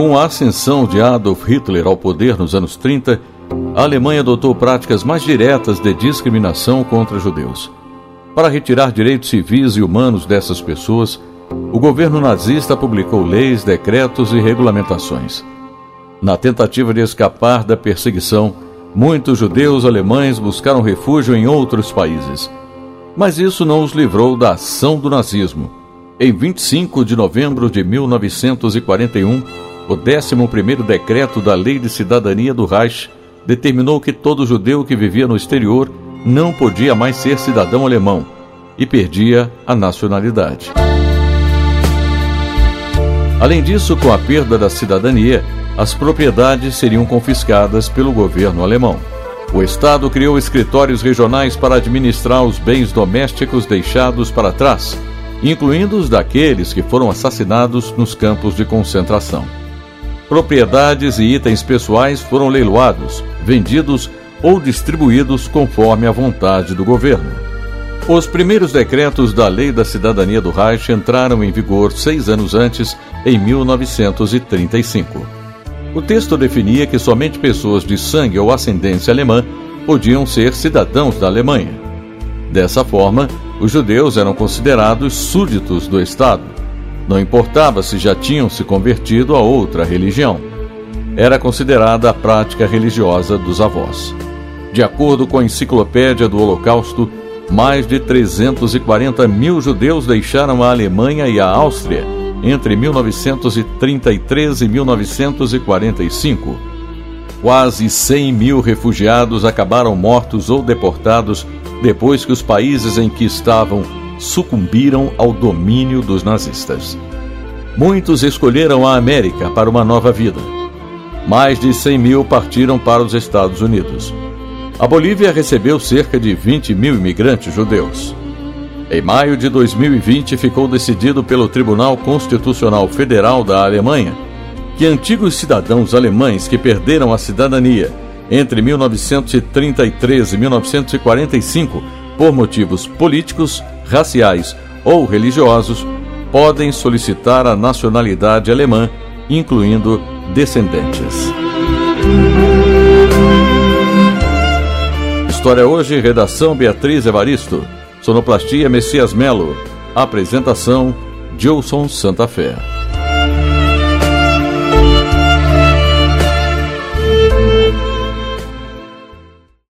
Com a ascensão de Adolf Hitler ao poder nos anos 30, a Alemanha adotou práticas mais diretas de discriminação contra judeus. Para retirar direitos civis e humanos dessas pessoas, o governo nazista publicou leis, decretos e regulamentações. Na tentativa de escapar da perseguição, muitos judeus alemães buscaram refúgio em outros países. Mas isso não os livrou da ação do nazismo. Em 25 de novembro de 1941, o 11º decreto da Lei de Cidadania do Reich determinou que todo judeu que vivia no exterior não podia mais ser cidadão alemão e perdia a nacionalidade. Além disso, com a perda da cidadania, as propriedades seriam confiscadas pelo governo alemão. O Estado criou escritórios regionais para administrar os bens domésticos deixados para trás, incluindo os daqueles que foram assassinados nos campos de concentração. Propriedades e itens pessoais foram leiloados, vendidos ou distribuídos conforme a vontade do governo. Os primeiros decretos da Lei da Cidadania do Reich entraram em vigor seis anos antes, em 1935. O texto definia que somente pessoas de sangue ou ascendência alemã podiam ser cidadãos da Alemanha. Dessa forma, os judeus eram considerados súditos do Estado. Não importava se já tinham se convertido a outra religião. Era considerada a prática religiosa dos avós. De acordo com a Enciclopédia do Holocausto, mais de 340 mil judeus deixaram a Alemanha e a Áustria entre 1933 e 1945. Quase 100 mil refugiados acabaram mortos ou deportados depois que os países em que estavam sucumbiram ao domínio dos nazistas. Muitos escolheram a América para uma nova vida. Mais de 100 mil partiram para os Estados Unidos. A Bolívia recebeu cerca de 20 mil imigrantes judeus. Em maio de 2020, ficou decidido pelo Tribunal Constitucional Federal da Alemanha que antigos cidadãos alemães que perderam a cidadania entre 1933 e 1945 por motivos políticos, raciais ou religiosos podem solicitar a nacionalidade alemã, incluindo descendentes. História hoje, redação Beatriz Evaristo, sonoplastia Messias Melo, apresentação Gilson Santa Fé.